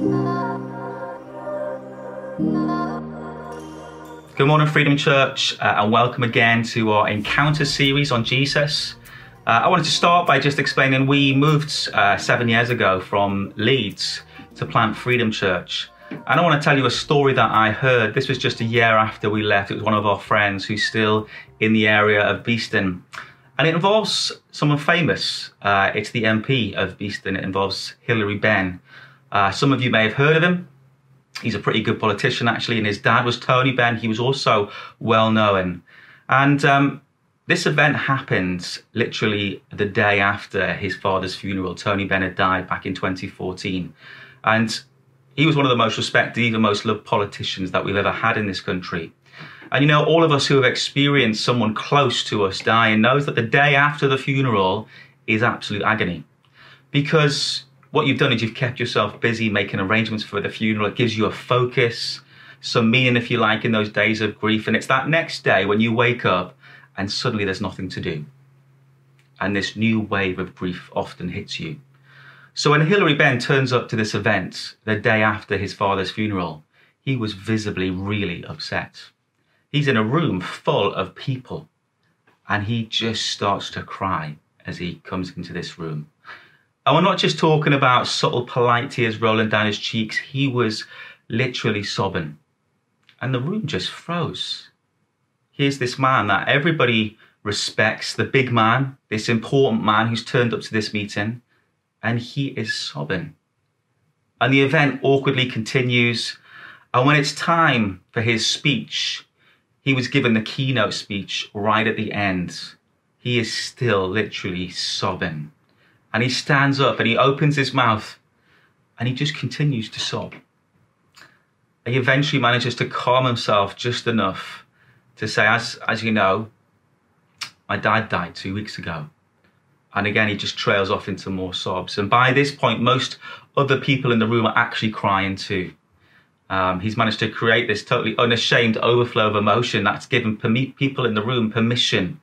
Good morning, Freedom Church, uh, and welcome again to our Encounter series on Jesus. Uh, I wanted to start by just explaining we moved uh, seven years ago from Leeds to plant Freedom Church. And I want to tell you a story that I heard. This was just a year after we left. It was one of our friends who's still in the area of Beeston. And it involves someone famous. Uh, it's the MP of Beeston. It involves Hilary Benn. Uh, some of you may have heard of him. He's a pretty good politician, actually, and his dad was Tony Benn. He was also well known. And um, this event happened literally the day after his father's funeral. Tony Benn had died back in 2014. And he was one of the most respected, even most loved politicians that we've ever had in this country. And you know, all of us who have experienced someone close to us dying knows that the day after the funeral is absolute agony. Because what you've done is you've kept yourself busy making arrangements for the funeral. It gives you a focus, some meaning, if you like, in those days of grief. And it's that next day when you wake up and suddenly there's nothing to do. And this new wave of grief often hits you. So when Hilary Benn turns up to this event the day after his father's funeral, he was visibly really upset. He's in a room full of people and he just starts to cry as he comes into this room. And we're not just talking about subtle polite tears rolling down his cheeks, he was literally sobbing. And the room just froze. Here's this man that everybody respects, the big man, this important man who's turned up to this meeting, and he is sobbing. And the event awkwardly continues. And when it's time for his speech, he was given the keynote speech right at the end. He is still literally sobbing. And he stands up and he opens his mouth and he just continues to sob. He eventually manages to calm himself just enough to say, as, as you know, my dad died two weeks ago. And again, he just trails off into more sobs. And by this point, most other people in the room are actually crying too. Um, he's managed to create this totally unashamed overflow of emotion that's given people in the room permission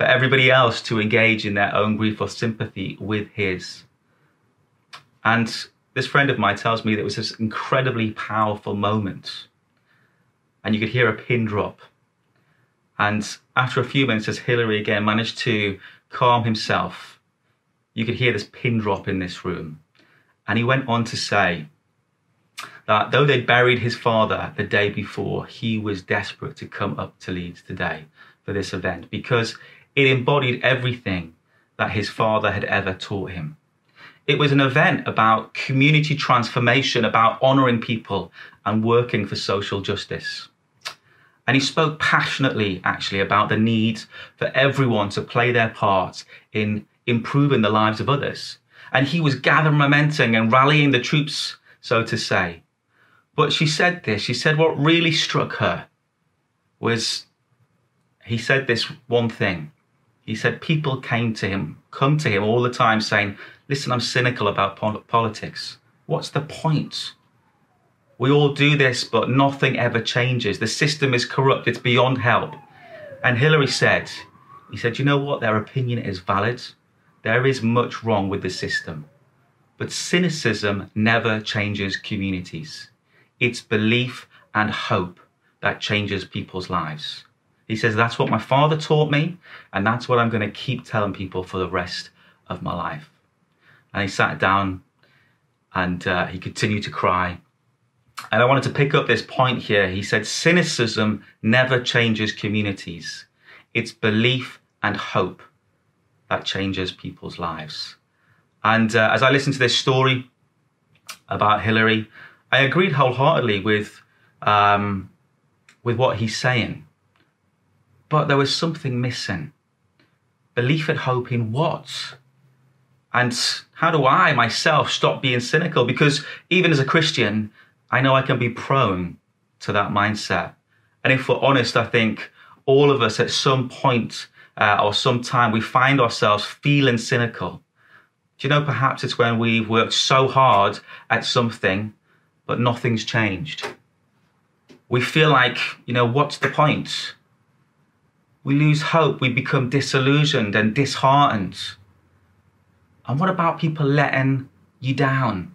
for everybody else to engage in their own grief or sympathy with his. And this friend of mine tells me that it was this incredibly powerful moment. And you could hear a pin drop. And after a few minutes, as Hilary again managed to calm himself, you could hear this pin drop in this room. And he went on to say that though they'd buried his father the day before, he was desperate to come up to Leeds today for this event because it embodied everything that his father had ever taught him. It was an event about community transformation, about honoring people and working for social justice. And he spoke passionately, actually, about the need for everyone to play their part in improving the lives of others. And he was gathering momentum and rallying the troops, so to say. But she said this she said what really struck her was he said this one thing he said people came to him, come to him all the time saying, Listen, I'm cynical about politics. What's the point? We all do this, but nothing ever changes. The system is corrupt, it's beyond help. And Hilary said, He said, You know what? Their opinion is valid. There is much wrong with the system. But cynicism never changes communities. It's belief and hope that changes people's lives. He says, That's what my father taught me, and that's what I'm going to keep telling people for the rest of my life. And he sat down and uh, he continued to cry. And I wanted to pick up this point here. He said, Cynicism never changes communities, it's belief and hope that changes people's lives. And uh, as I listened to this story about Hilary, I agreed wholeheartedly with, um, with what he's saying. But there was something missing. Belief and hope in what? And how do I myself stop being cynical? Because even as a Christian, I know I can be prone to that mindset. And if we're honest, I think all of us at some point uh, or some time, we find ourselves feeling cynical. Do you know, perhaps it's when we've worked so hard at something, but nothing's changed. We feel like, you know, what's the point? We lose hope. We become disillusioned and disheartened. And what about people letting you down?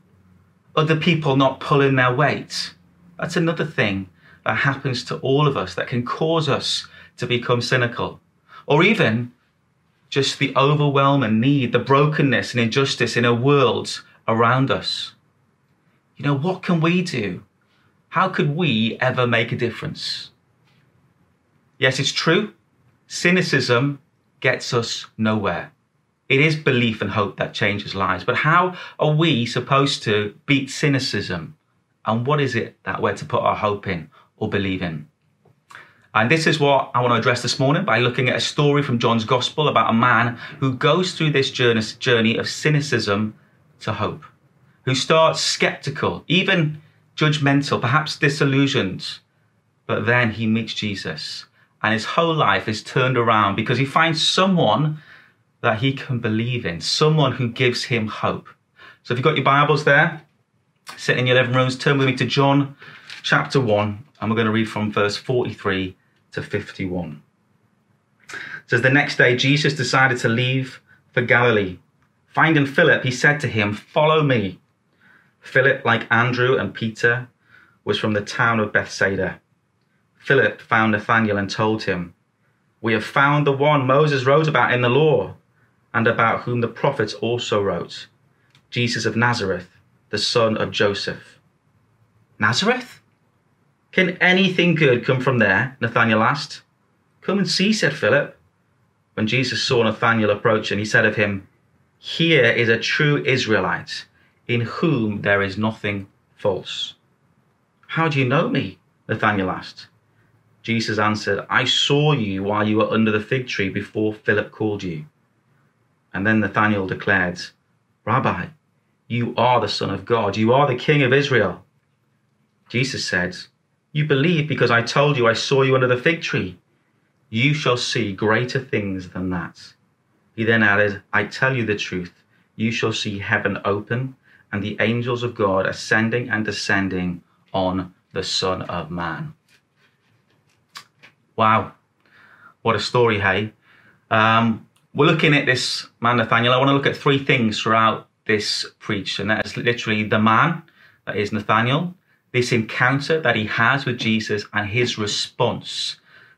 other people not pulling their weight. That's another thing that happens to all of us that can cause us to become cynical. Or even just the overwhelming need, the brokenness and injustice in a world around us. You know, what can we do? How could we ever make a difference? Yes, it's true. Cynicism gets us nowhere. It is belief and hope that changes lives. But how are we supposed to beat cynicism? And what is it that we're to put our hope in or believe in? And this is what I want to address this morning by looking at a story from John's Gospel about a man who goes through this journey of cynicism to hope, who starts skeptical, even judgmental, perhaps disillusioned. But then he meets Jesus and his whole life is turned around because he finds someone that he can believe in, someone who gives him hope. So if you've got your Bibles there, sit in your living rooms, turn with me to John chapter 1, and we're going to read from verse 43 to 51. It says, The next day Jesus decided to leave for Galilee. Finding Philip, he said to him, Follow me. Philip, like Andrew and Peter, was from the town of Bethsaida. Philip found Nathanael and told him, We have found the one Moses wrote about in the law, and about whom the prophets also wrote, Jesus of Nazareth, the son of Joseph. Nazareth? Can anything good come from there? Nathanael asked. Come and see, said Philip. When Jesus saw Nathanael approaching, he said of him, Here is a true Israelite, in whom there is nothing false. How do you know me? Nathanael asked. Jesus answered, I saw you while you were under the fig tree before Philip called you. And then Nathanael declared, Rabbi, you are the Son of God, you are the King of Israel. Jesus said, You believe because I told you I saw you under the fig tree. You shall see greater things than that. He then added, I tell you the truth, you shall see heaven open and the angels of God ascending and descending on the Son of Man. Wow, what a story, hey? Um, we're looking at this man Nathaniel. I want to look at three things throughout this preach, and that is literally the man that is Nathaniel, this encounter that he has with Jesus, and his response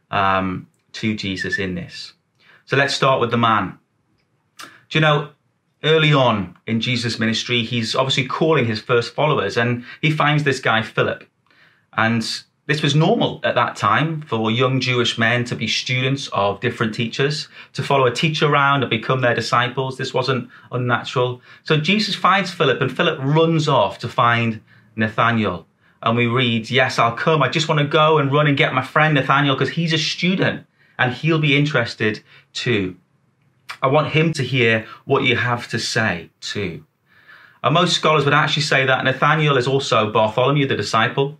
um, to Jesus in this. So let's start with the man. Do you know, early on in Jesus' ministry, he's obviously calling his first followers, and he finds this guy, Philip. And this was normal at that time for young Jewish men to be students of different teachers, to follow a teacher around and become their disciples. This wasn't unnatural. So Jesus finds Philip, and Philip runs off to find Nathaniel. And we read, Yes, I'll come. I just want to go and run and get my friend Nathaniel because he's a student and he'll be interested too. I want him to hear what you have to say too. And most scholars would actually say that Nathaniel is also Bartholomew, the disciple.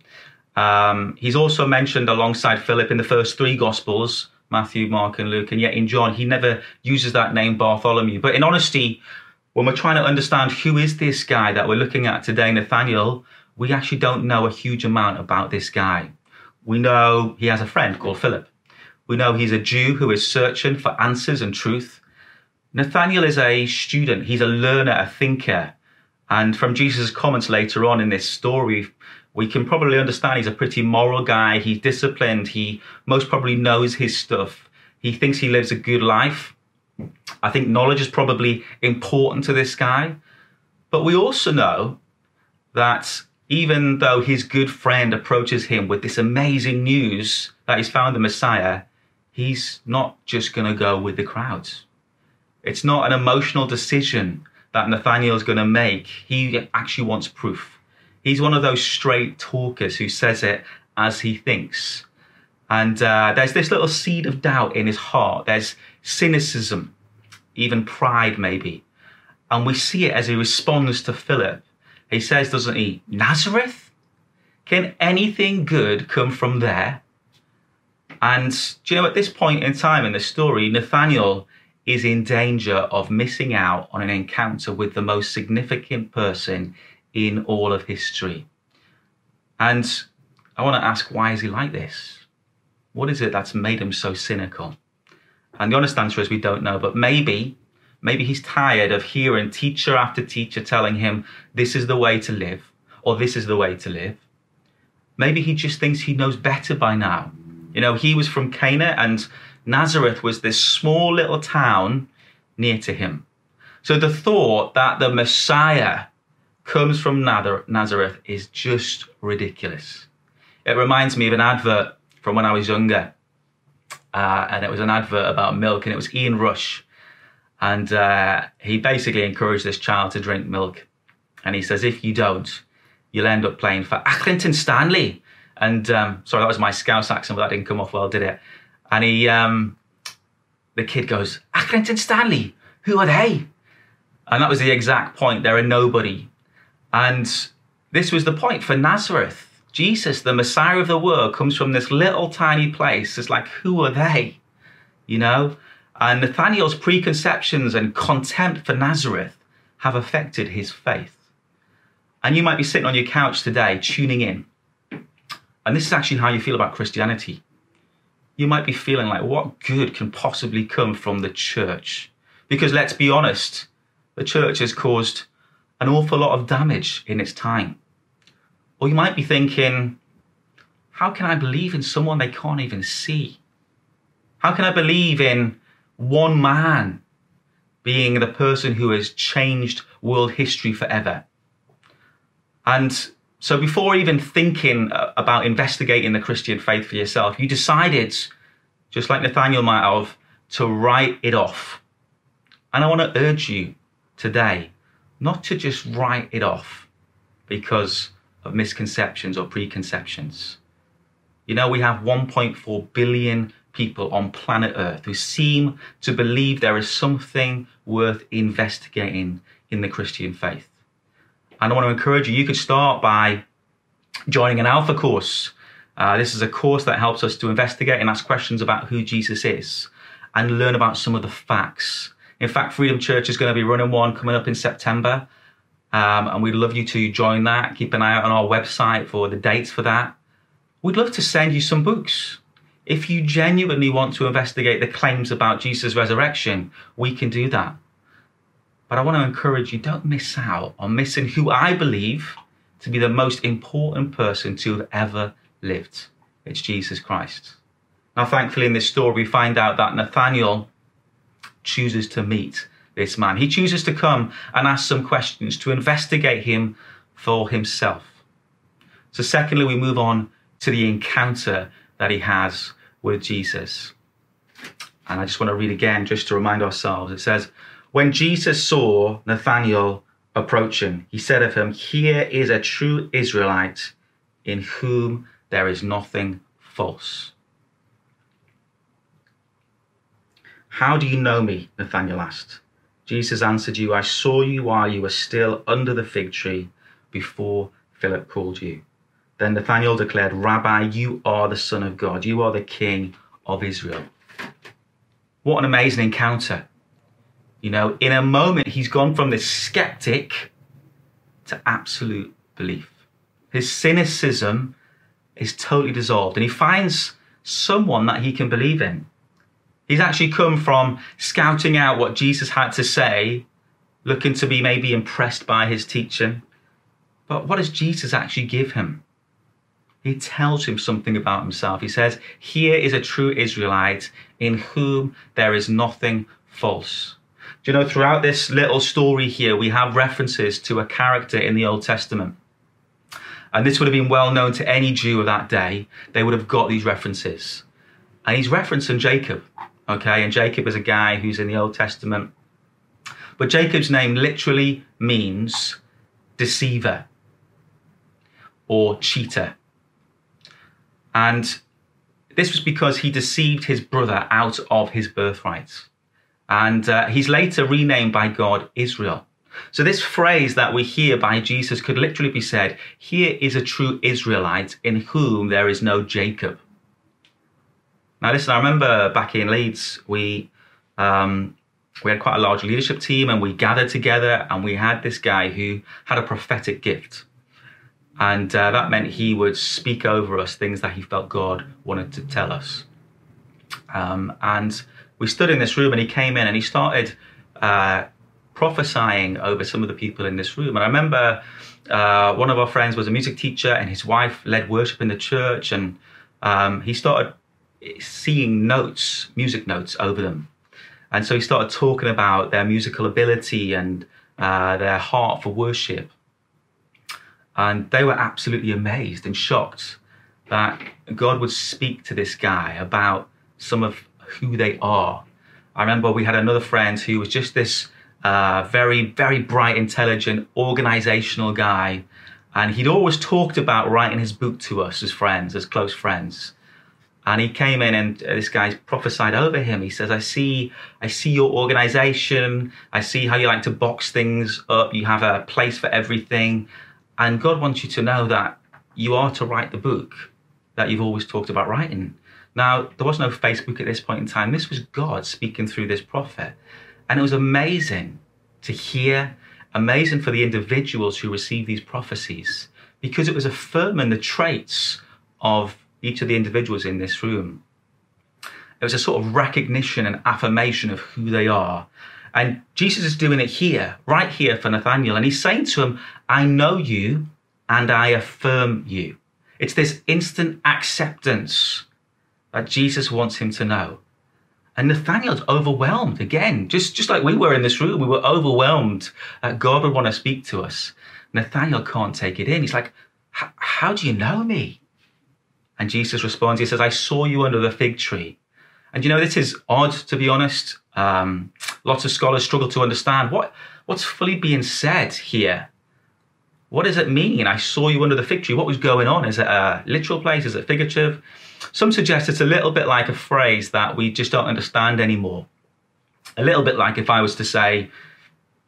Um, he's also mentioned alongside Philip in the first three Gospels Matthew, Mark, and Luke, and yet in John, he never uses that name Bartholomew. But in honesty, when we're trying to understand who is this guy that we're looking at today, Nathaniel, we actually don't know a huge amount about this guy. We know he has a friend called Philip. We know he's a Jew who is searching for answers and truth. Nathaniel is a student, he's a learner, a thinker. And from Jesus' comments later on in this story, we can probably understand he's a pretty moral guy. He's disciplined. He most probably knows his stuff. He thinks he lives a good life. I think knowledge is probably important to this guy. But we also know that even though his good friend approaches him with this amazing news that he's found the Messiah, he's not just going to go with the crowds. It's not an emotional decision that Nathaniel is going to make. He actually wants proof. He's one of those straight talkers who says it as he thinks. And uh, there's this little seed of doubt in his heart. There's cynicism, even pride, maybe. And we see it as he responds to Philip. He says, doesn't he, Nazareth? Can anything good come from there? And do you know, at this point in time in the story, Nathaniel is in danger of missing out on an encounter with the most significant person in all of history. And I want to ask, why is he like this? What is it that's made him so cynical? And the honest answer is we don't know, but maybe, maybe he's tired of hearing teacher after teacher telling him this is the way to live. or this is the way to live. Maybe he just thinks he knows better by now. You know, he was from Cana and Nazareth was this small little town near to him. So the thought that the Messiah comes from Nazareth is just ridiculous. It reminds me of an advert from when I was younger. Uh, and it was an advert about milk, and it was Ian Rush. And uh, he basically encouraged this child to drink milk. And he says, if you don't, you'll end up playing for Accrington Stanley. And um, sorry, that was my Scouse accent, but that didn't come off well, did it? And he, um, the kid goes, Accrington Stanley, who are they? And that was the exact point. They're a nobody. And this was the point for Nazareth. Jesus, the Messiah of the world, comes from this little tiny place. It's like, who are they? You know? And Nathaniel's preconceptions and contempt for Nazareth have affected his faith. And you might be sitting on your couch today, tuning in. And this is actually how you feel about Christianity. You might be feeling like, what good can possibly come from the church? Because let's be honest, the church has caused an awful lot of damage in its time. Or you might be thinking, how can I believe in someone they can't even see? How can I believe in one man being the person who has changed world history forever? And so, before even thinking uh, about investigating the Christian faith for yourself, you decided, just like Nathaniel might have, to write it off. And I want to urge you today not to just write it off because of misconceptions or preconceptions. You know, we have 1.4 billion people on planet Earth who seem to believe there is something worth investigating in the Christian faith. And I want to encourage you, you could start by joining an Alpha course. Uh, this is a course that helps us to investigate and ask questions about who Jesus is and learn about some of the facts. In fact, Freedom Church is going to be running one coming up in September. Um, and we'd love you to join that. Keep an eye out on our website for the dates for that. We'd love to send you some books. If you genuinely want to investigate the claims about Jesus' resurrection, we can do that. But I want to encourage you don't miss out on missing who I believe to be the most important person to have ever lived. It's Jesus Christ. Now, thankfully, in this story, we find out that Nathaniel chooses to meet this man. He chooses to come and ask some questions to investigate him for himself. So, secondly, we move on to the encounter that he has with Jesus. And I just want to read again just to remind ourselves. It says, When Jesus saw Nathanael approaching, he said of him, Here is a true Israelite in whom there is nothing false. How do you know me? Nathanael asked. Jesus answered you, I saw you while you were still under the fig tree before Philip called you. Then Nathanael declared, Rabbi, you are the Son of God. You are the King of Israel. What an amazing encounter. You know, in a moment, he's gone from this skeptic to absolute belief. His cynicism is totally dissolved, and he finds someone that he can believe in. He's actually come from scouting out what Jesus had to say, looking to be maybe impressed by his teaching. But what does Jesus actually give him? He tells him something about himself. He says, Here is a true Israelite in whom there is nothing false. Do you know, throughout this little story here, we have references to a character in the Old Testament. And this would have been well known to any Jew of that day. They would have got these references. And he's referencing Jacob. Okay, and Jacob is a guy who's in the Old Testament. But Jacob's name literally means deceiver or cheater. And this was because he deceived his brother out of his birthright. And uh, he's later renamed by God Israel. So, this phrase that we hear by Jesus could literally be said here is a true Israelite in whom there is no Jacob. Now, listen, I remember back in Leeds, we um, we had quite a large leadership team, and we gathered together, and we had this guy who had a prophetic gift, and uh, that meant he would speak over us things that he felt God wanted to tell us. Um, and we stood in this room, and he came in, and he started uh, prophesying over some of the people in this room. And I remember uh, one of our friends was a music teacher, and his wife led worship in the church, and um, he started seeing notes, music notes over them. And so he started talking about their musical ability and uh, their heart for worship. And they were absolutely amazed and shocked that God would speak to this guy about some of who they are. I remember we had another friend who was just this uh, very, very bright, intelligent, organizational guy. And he'd always talked about writing his book to us as friends, as close friends. And he came in and uh, this guy prophesied over him. He says, I see, I see your organization. I see how you like to box things up. You have a place for everything. And God wants you to know that you are to write the book that you've always talked about writing. Now, there was no Facebook at this point in time. This was God speaking through this prophet. And it was amazing to hear, amazing for the individuals who received these prophecies, because it was affirming the traits of each of the individuals in this room. It was a sort of recognition and affirmation of who they are. And Jesus is doing it here, right here for Nathaniel. And he's saying to him, I know you and I affirm you. It's this instant acceptance that Jesus wants him to know. And Nathaniel's overwhelmed again, just, just like we were in this room. We were overwhelmed that God would want to speak to us. Nathaniel can't take it in. He's like, How do you know me? And Jesus responds, He says, I saw you under the fig tree. And you know, this is odd, to be honest. Um, lots of scholars struggle to understand what, what's fully being said here. What does it mean? I saw you under the fig tree. What was going on? Is it a literal place? Is it figurative? Some suggest it's a little bit like a phrase that we just don't understand anymore. A little bit like if I was to say,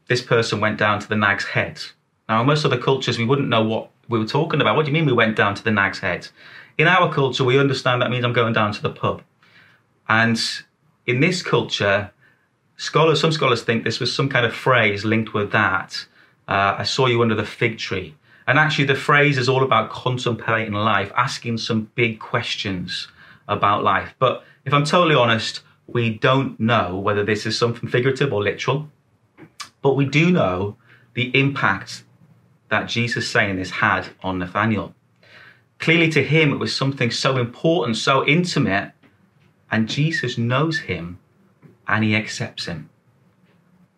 this person went down to the nag's head. Now, in most other cultures, we wouldn't know what we were talking about. What do you mean we went down to the nag's head? In our culture, we understand that means I'm going down to the pub. And in this culture, scholars, some scholars think this was some kind of phrase linked with that. Uh, I saw you under the fig tree. And actually, the phrase is all about contemplating life, asking some big questions about life. But if I'm totally honest, we don't know whether this is something figurative or literal. But we do know the impact that Jesus saying this had on Nathaniel. Clearly, to him, it was something so important, so intimate, and Jesus knows him and he accepts him.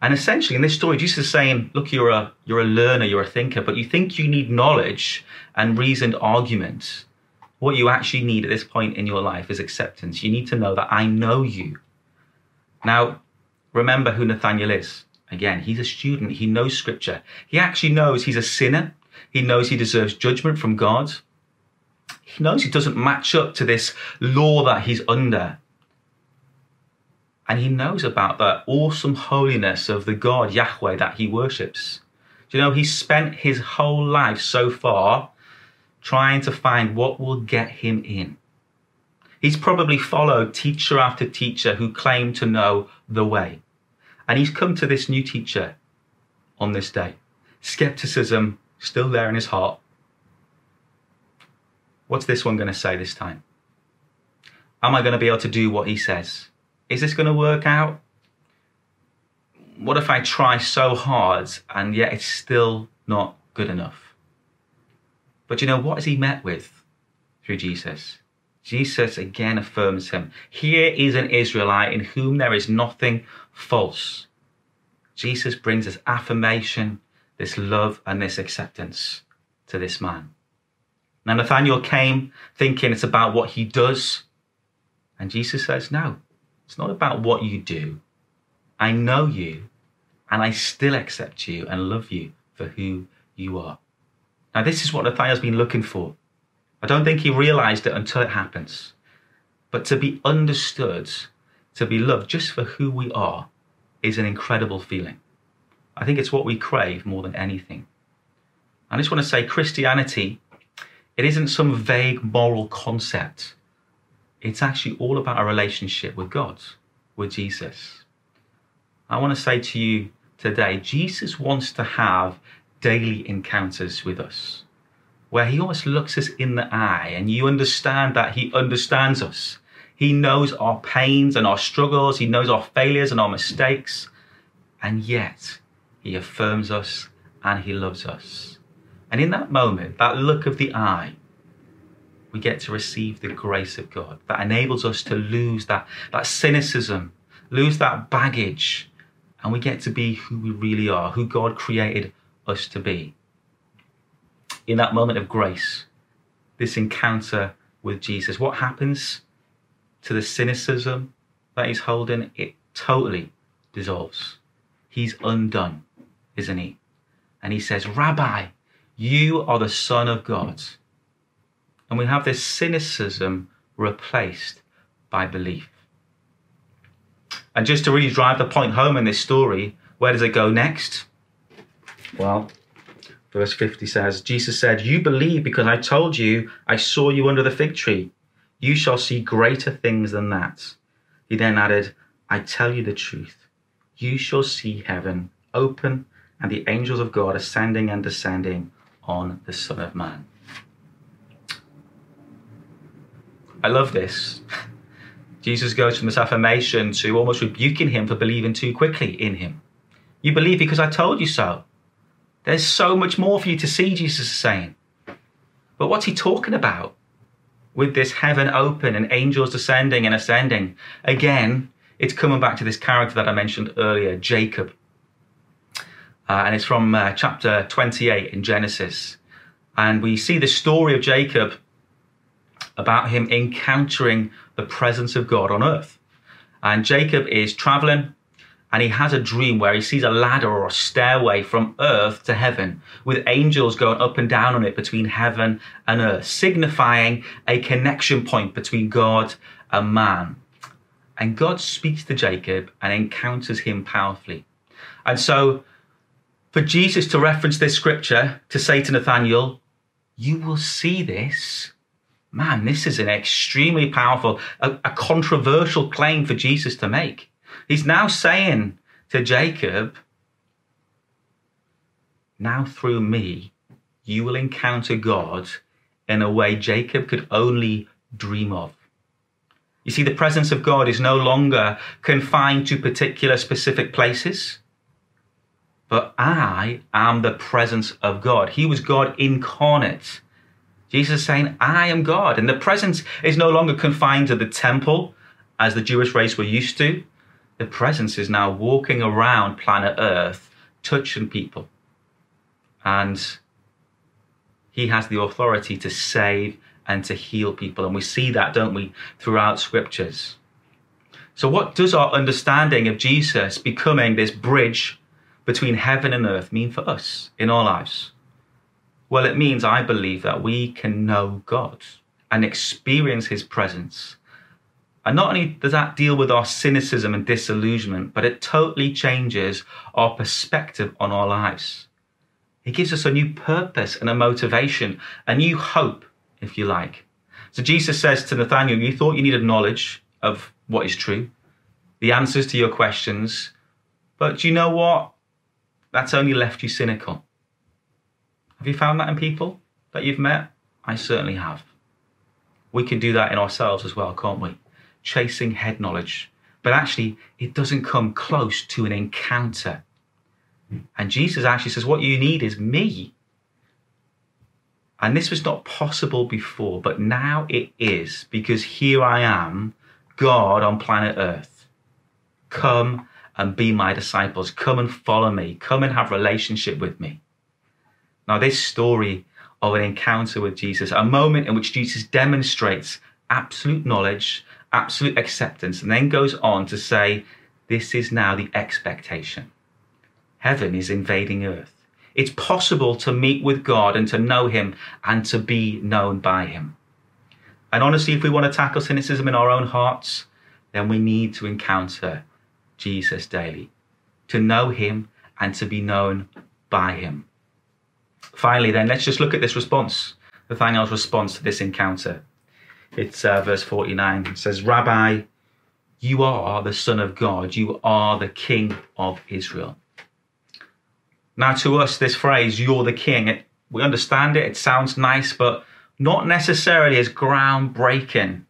And essentially, in this story, Jesus is saying, Look, you're a, you're a learner, you're a thinker, but you think you need knowledge and reasoned argument. What you actually need at this point in your life is acceptance. You need to know that I know you. Now, remember who Nathaniel is. Again, he's a student, he knows scripture. He actually knows he's a sinner, he knows he deserves judgment from God. He knows he doesn't match up to this law that he's under. And he knows about the awesome holiness of the God, Yahweh, that he worships. Do you know, he's spent his whole life so far trying to find what will get him in. He's probably followed teacher after teacher who claim to know the way. And he's come to this new teacher on this day. Skepticism still there in his heart, What's this one going to say this time? Am I going to be able to do what he says? Is this going to work out? What if I try so hard and yet it's still not good enough? But you know, what is he met with through Jesus? Jesus again affirms him. Here is an Israelite in whom there is nothing false. Jesus brings this affirmation, this love, and this acceptance to this man. Now, Nathaniel came thinking it's about what he does. And Jesus says, No, it's not about what you do. I know you, and I still accept you and love you for who you are. Now, this is what Nathaniel's been looking for. I don't think he realized it until it happens. But to be understood, to be loved just for who we are, is an incredible feeling. I think it's what we crave more than anything. I just want to say Christianity it isn't some vague moral concept. It's actually all about a relationship with God, with Jesus. I want to say to you today Jesus wants to have daily encounters with us where he almost looks us in the eye and you understand that he understands us. He knows our pains and our struggles, he knows our failures and our mistakes, and yet He affirms us, and He loves us. And in that moment, that look of the eye, we get to receive the grace of God that enables us to lose that, that cynicism, lose that baggage, and we get to be who we really are, who God created us to be. In that moment of grace, this encounter with Jesus, what happens to the cynicism that he's holding? It totally dissolves. He's undone, isn't he? And he says, Rabbi, you are the Son of God. And we have this cynicism replaced by belief. And just to really drive the point home in this story, where does it go next? Well, verse 50 says, Jesus said, You believe because I told you I saw you under the fig tree. You shall see greater things than that. He then added, I tell you the truth. You shall see heaven open and the angels of God ascending and descending on the Son of Man. I love this. Jesus goes from this affirmation to almost rebuking him for believing too quickly in him. You believe because I told you so. There's so much more for you to see, Jesus is saying. But what's he talking about? With this heaven open and angels descending and ascending. Again, it's coming back to this character that I mentioned earlier, Jacob. Uh, and it's from uh, chapter 28 in Genesis. And we see the story of Jacob about him encountering the presence of God on earth. And Jacob is traveling and he has a dream where he sees a ladder or a stairway from earth to heaven with angels going up and down on it between heaven and earth, signifying a connection point between God and man. And God speaks to Jacob and encounters him powerfully. And so, for Jesus to reference this scripture to say to Nathanael, You will see this man, this is an extremely powerful, a, a, controversial claim for Jesus to make. He's now saying to Jacob, now through me, you will encounter God in a way Jacob could only dream of. You see, the presence of God is no longer confined to particular specific places, but I am the presence of God. He was God incarnate Jesus is saying, I am God. And the presence is no longer confined to the temple as the Jewish race were used to. The presence is now walking around planet Earth, touching people. And he has the authority to save and to heal people. And we see that, don't we, throughout scriptures. So, what does our understanding of Jesus becoming this bridge between heaven and earth mean for us in our lives? Well, it means I believe that we can know God and experience His presence. And not only does that deal with our cynicism and disillusionment, but it totally changes our perspective on our lives. It gives us a new purpose and a motivation, a new hope, if you like. So Jesus says to Nathanael, You thought you needed knowledge of what is true, the answers to your questions, but you know what? That's only left you cynical. Have you found that in people that you've met? I certainly have. We can do that in ourselves as well, can't we? Chasing head knowledge. But actually, it doesn't come close to an encounter. And Jesus actually says, What you need is me. And this was not possible before, but now it is because here I am, God on planet Earth. Come and be my disciples. Come and follow me. Come and have relationship with me. Now, this story of an encounter with Jesus, a moment in which Jesus demonstrates absolute knowledge, absolute acceptance, and then goes on to say, This is now the expectation. Heaven is invading earth. It's possible to meet with God and to know Him and to be known by Him. And honestly, if we want to tackle cynicism in our own hearts, then we need to encounter Jesus daily, to know Him and to be known by Him. Finally, then, let's just look at this response, Nathanael's response to this encounter. It's uh, verse 49. It says, Rabbi, you are the Son of God, you are the King of Israel. Now, to us, this phrase, you're the King, it, we understand it, it sounds nice, but not necessarily as groundbreaking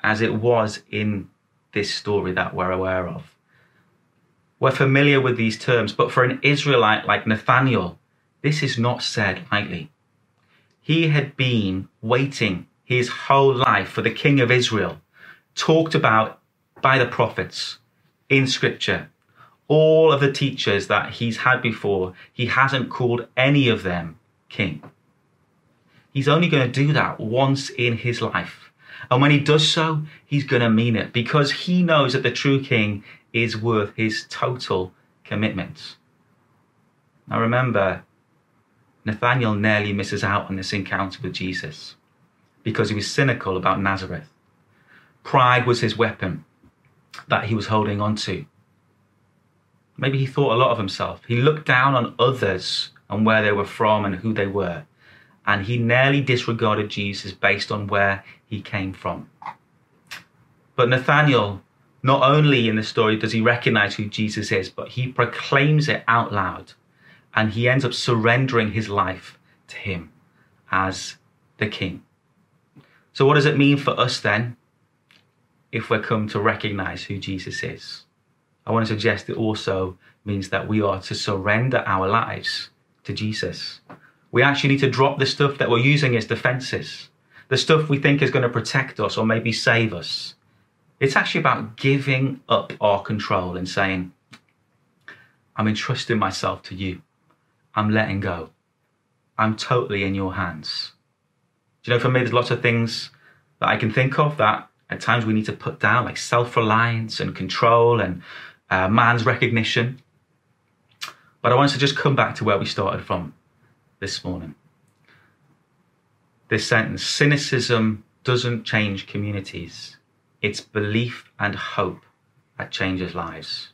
as it was in this story that we're aware of. We're familiar with these terms, but for an Israelite like Nathaniel, this is not said lightly. He had been waiting his whole life for the King of Israel, talked about by the prophets in Scripture. All of the teachers that he's had before, he hasn't called any of them king. He's only going to do that once in his life. And when he does so, he's going to mean it because he knows that the true king is worth his total commitment. Now remember, Nathaniel nearly misses out on this encounter with Jesus because he was cynical about Nazareth. Pride was his weapon that he was holding on to. Maybe he thought a lot of himself. He looked down on others and where they were from and who they were. And he nearly disregarded Jesus based on where he came from. But Nathaniel, not only in the story does he recognize who Jesus is, but he proclaims it out loud. And he ends up surrendering his life to him as the king. So, what does it mean for us then if we're come to recognize who Jesus is? I want to suggest it also means that we are to surrender our lives to Jesus. We actually need to drop the stuff that we're using as defenses, the stuff we think is going to protect us or maybe save us. It's actually about giving up our control and saying, I'm entrusting myself to you. I'm letting go. I'm totally in your hands. Do you know, for me, there's lots of things that I can think of that at times we need to put down, like self reliance and control and uh, man's recognition. But I want us to just come back to where we started from this morning. This sentence cynicism doesn't change communities, it's belief and hope that changes lives.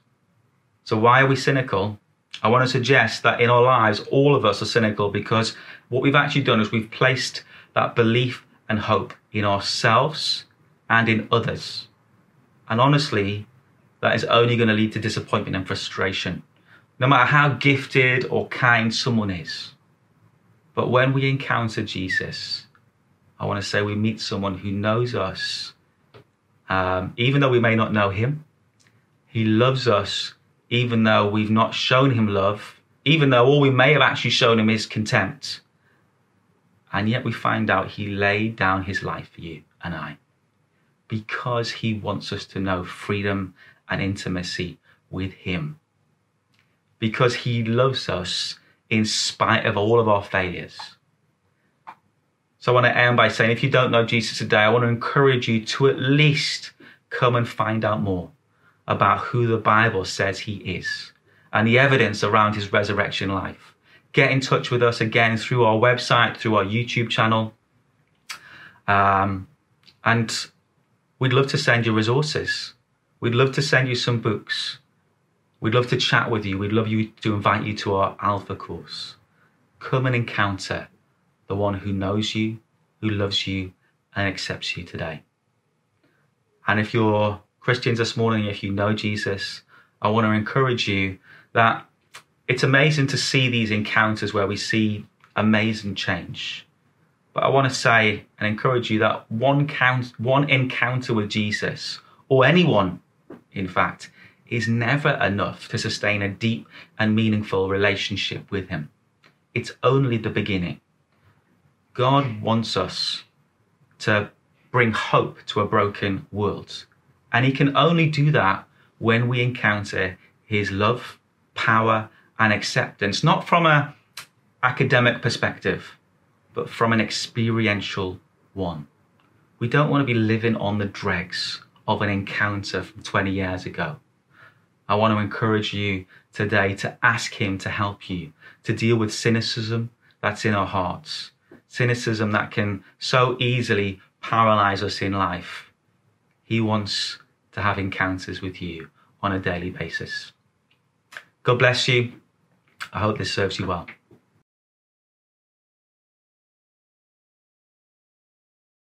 So, why are we cynical? I want to suggest that in our lives, all of us are cynical because what we've actually done is we've placed that belief and hope in ourselves and in others. And honestly, that is only going to lead to disappointment and frustration, no matter how gifted or kind someone is. But when we encounter Jesus, I want to say we meet someone who knows us, um, even though we may not know him. He loves us, even though we've not shown him love, even though all we may have actually shown him is contempt. And yet we find out he laid down his life for you and I because he wants us to know freedom and intimacy with him. Because he loves us in spite of all of our failures. So I want to end by saying if you don't know Jesus today, I want to encourage you to at least come and find out more about who the Bible says he is and the evidence around his resurrection life get in touch with us again through our website, through our YouTube channel. Um, and we'd love to send you resources. We'd love to send you some books. We'd love to chat with you. We'd love you to invite you to our Alpha course. Come and encounter the one who knows you, who loves you, and accepts you today. And if you're Christians this morning, if you know Jesus, I want to encourage you that it's amazing to see these encounters where we see amazing change. But I want to say and encourage you that one count, one encounter with Jesus, or anyone, in fact, is never enough to sustain a deep and meaningful relationship with Him. It's only the beginning. God wants us to bring hope to a broken world. And He can only do that when we encounter His love, power, and acceptance, not from a academic perspective, but from an experiential one. We don't want to be living on the dregs of an encounter from 20 years ago. I want to encourage you today to ask Him to help you to deal with cynicism that's in our hearts, cynicism that can so easily paralyze us in life. He wants to have encounters with you on a daily basis. God bless you. I hope this serves you well.